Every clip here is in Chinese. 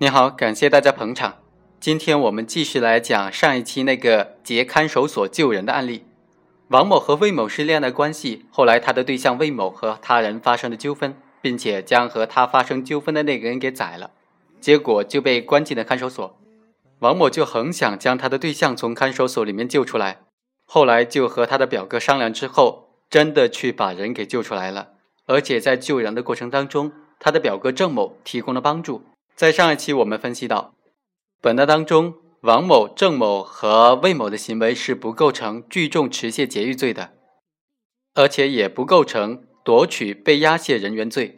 你好，感谢大家捧场。今天我们继续来讲上一期那个劫看守所救人的案例。王某和魏某是恋爱关系，后来他的对象魏某和他人发生了纠纷，并且将和他发生纠纷的那个人给宰了，结果就被关进了看守所。王某就很想将他的对象从看守所里面救出来，后来就和他的表哥商量之后，真的去把人给救出来了。而且在救人的过程当中，他的表哥郑某提供了帮助。在上一期我们分析到，本案当中。王某、郑某和魏某的行为是不构成聚众持械劫狱罪的，而且也不构成夺取被押解人员罪。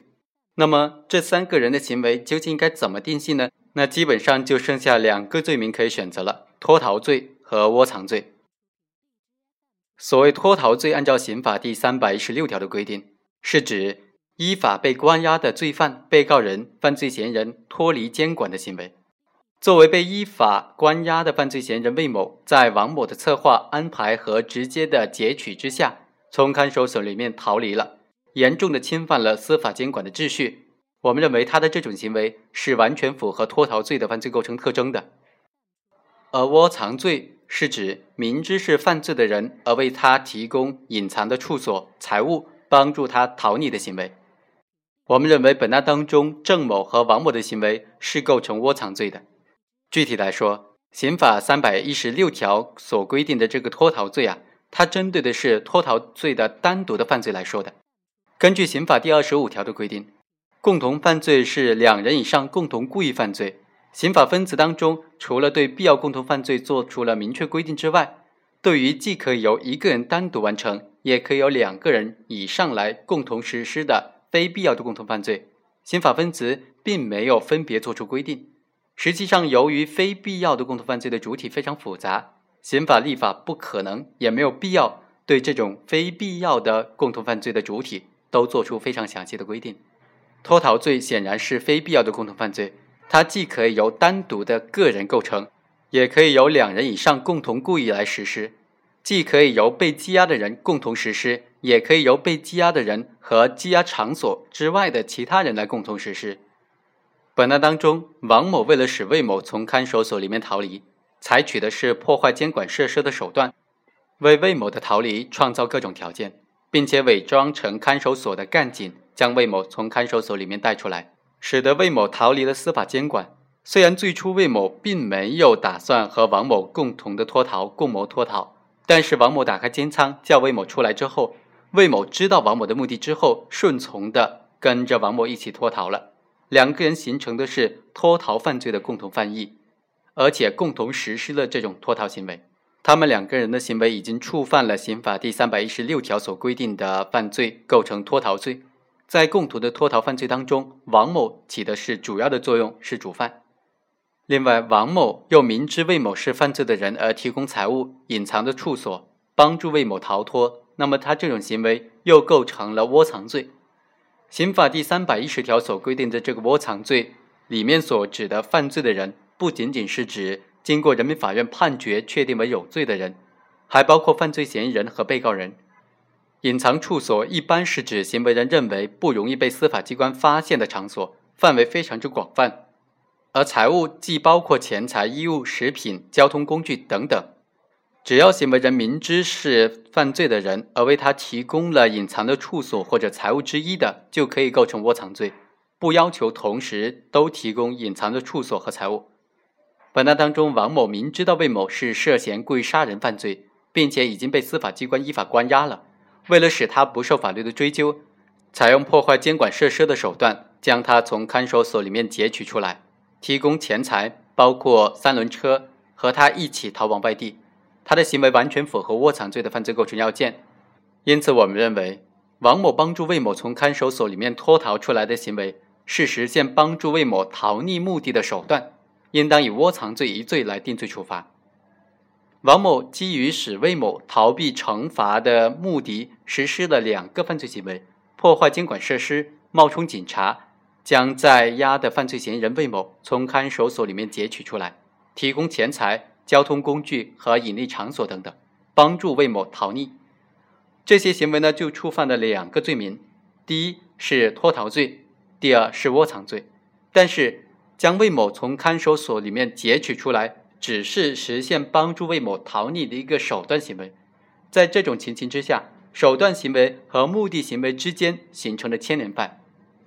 那么这三个人的行为究竟该怎么定性呢？那基本上就剩下两个罪名可以选择了：脱逃罪和窝藏罪。所谓脱逃罪，按照刑法第三百一十六条的规定，是指依法被关押的罪犯、被告人、犯罪嫌疑人脱离监管的行为。作为被依法关押的犯罪嫌疑人魏某，在王某的策划、安排和直接的截取之下，从看守所里面逃离了，严重的侵犯了司法监管的秩序。我们认为他的这种行为是完全符合脱逃罪的犯罪构成特征的。而窝藏罪是指明知是犯罪的人而为他提供隐藏的处所、财物，帮助他逃匿的行为。我们认为本案当中郑某和王某的行为是构成窝藏罪的。具体来说，刑法三百一十六条所规定的这个脱逃罪啊，它针对的是脱逃罪的单独的犯罪来说的。根据刑法第二十五条的规定，共同犯罪是两人以上共同故意犯罪。刑法分则当中，除了对必要共同犯罪做出了明确规定之外，对于既可以由一个人单独完成，也可以由两个人以上来共同实施的非必要的共同犯罪，刑法分则并没有分别作出规定。实际上，由于非必要的共同犯罪的主体非常复杂，刑法立法不可能也没有必要对这种非必要的共同犯罪的主体都做出非常详细的规定。脱逃罪显然是非必要的共同犯罪，它既可以由单独的个人构成，也可以由两人以上共同故意来实施；既可以由被羁押的人共同实施，也可以由被羁押的人和羁押场所之外的其他人来共同实施。本案当中，王某为了使魏某从看守所里面逃离，采取的是破坏监管设施的手段，为魏某的逃离创造各种条件，并且伪装成看守所的干警，将魏某从看守所里面带出来，使得魏某逃离了司法监管。虽然最初魏某并没有打算和王某共同的脱逃，共谋脱逃，但是王某打开监仓叫魏某出来之后，魏某知道王某的目的之后，顺从的跟着王某一起脱逃了。两个人形成的是脱逃犯罪的共同犯意，而且共同实施了这种脱逃行为。他们两个人的行为已经触犯了刑法第三百一十六条所规定的犯罪，构成脱逃罪。在共同的脱逃犯罪当中，王某起的是主要的作用，是主犯。另外，王某又明知魏某是犯罪的人而提供财物、隐藏的处所，帮助魏某逃脱，那么他这种行为又构成了窝藏罪。刑法第三百一十条所规定的这个窝藏罪里面所指的犯罪的人，不仅仅是指经过人民法院判决确定为有罪的人，还包括犯罪嫌疑人和被告人。隐藏处所一般是指行为人认为不容易被司法机关发现的场所，范围非常之广泛。而财物既包括钱财、衣物、食品、交通工具等等。只要行为人明知是犯罪的人而为他提供了隐藏的处所或者财物之一的，就可以构成窝藏罪，不要求同时都提供隐藏的处所和财物。本案当中，王某明知道魏某是涉嫌故意杀人犯罪，并且已经被司法机关依法关押了，为了使他不受法律的追究，采用破坏监管设施的手段，将他从看守所里面劫取出来，提供钱财，包括三轮车，和他一起逃往外地。他的行为完全符合窝藏罪的犯罪构成要件，因此我们认为王某帮助魏某从看守所里面脱逃出来的行为是实现帮助魏某逃匿目的的手段，应当以窝藏罪一罪来定罪处罚。王某基于使魏某逃避惩罚的目的，实施了两个犯罪行为：破坏监管设施、冒充警察，将在押的犯罪嫌疑人魏某从看守所里面劫取出来，提供钱财。交通工具和隐匿场所等等，帮助魏某逃匿，这些行为呢就触犯了两个罪名：第一是脱逃罪，第二是窝藏罪。但是将魏某从看守所里面劫取出来，只是实现帮助魏某逃匿的一个手段行为。在这种情形之下，手段行为和目的行为之间形成了牵连犯。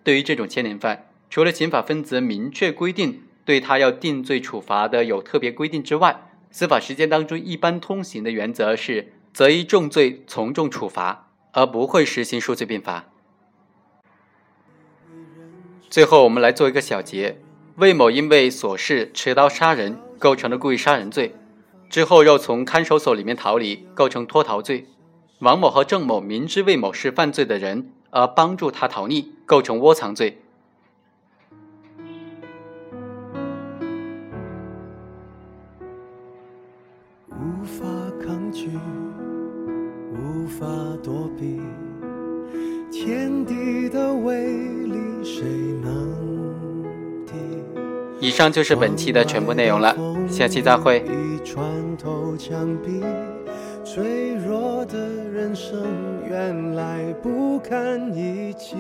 对于这种牵连犯，除了刑法分则明确规定对他要定罪处罚的有特别规定之外，司法实践当中一般通行的原则是择一重罪从重处罚，而不会实行数罪并罚。最后，我们来做一个小结：魏某因为琐事持刀杀人，构成了故意杀人罪；之后又从看守所里面逃离，构成脱逃罪。王某和郑某明知魏某是犯罪的人，而帮助他逃匿，构成窝藏罪。无法抗拒，无法躲避，天地的威力，谁能敌？以上就是本期的全部内容了，下期再会。脆弱的人生原来不堪一击。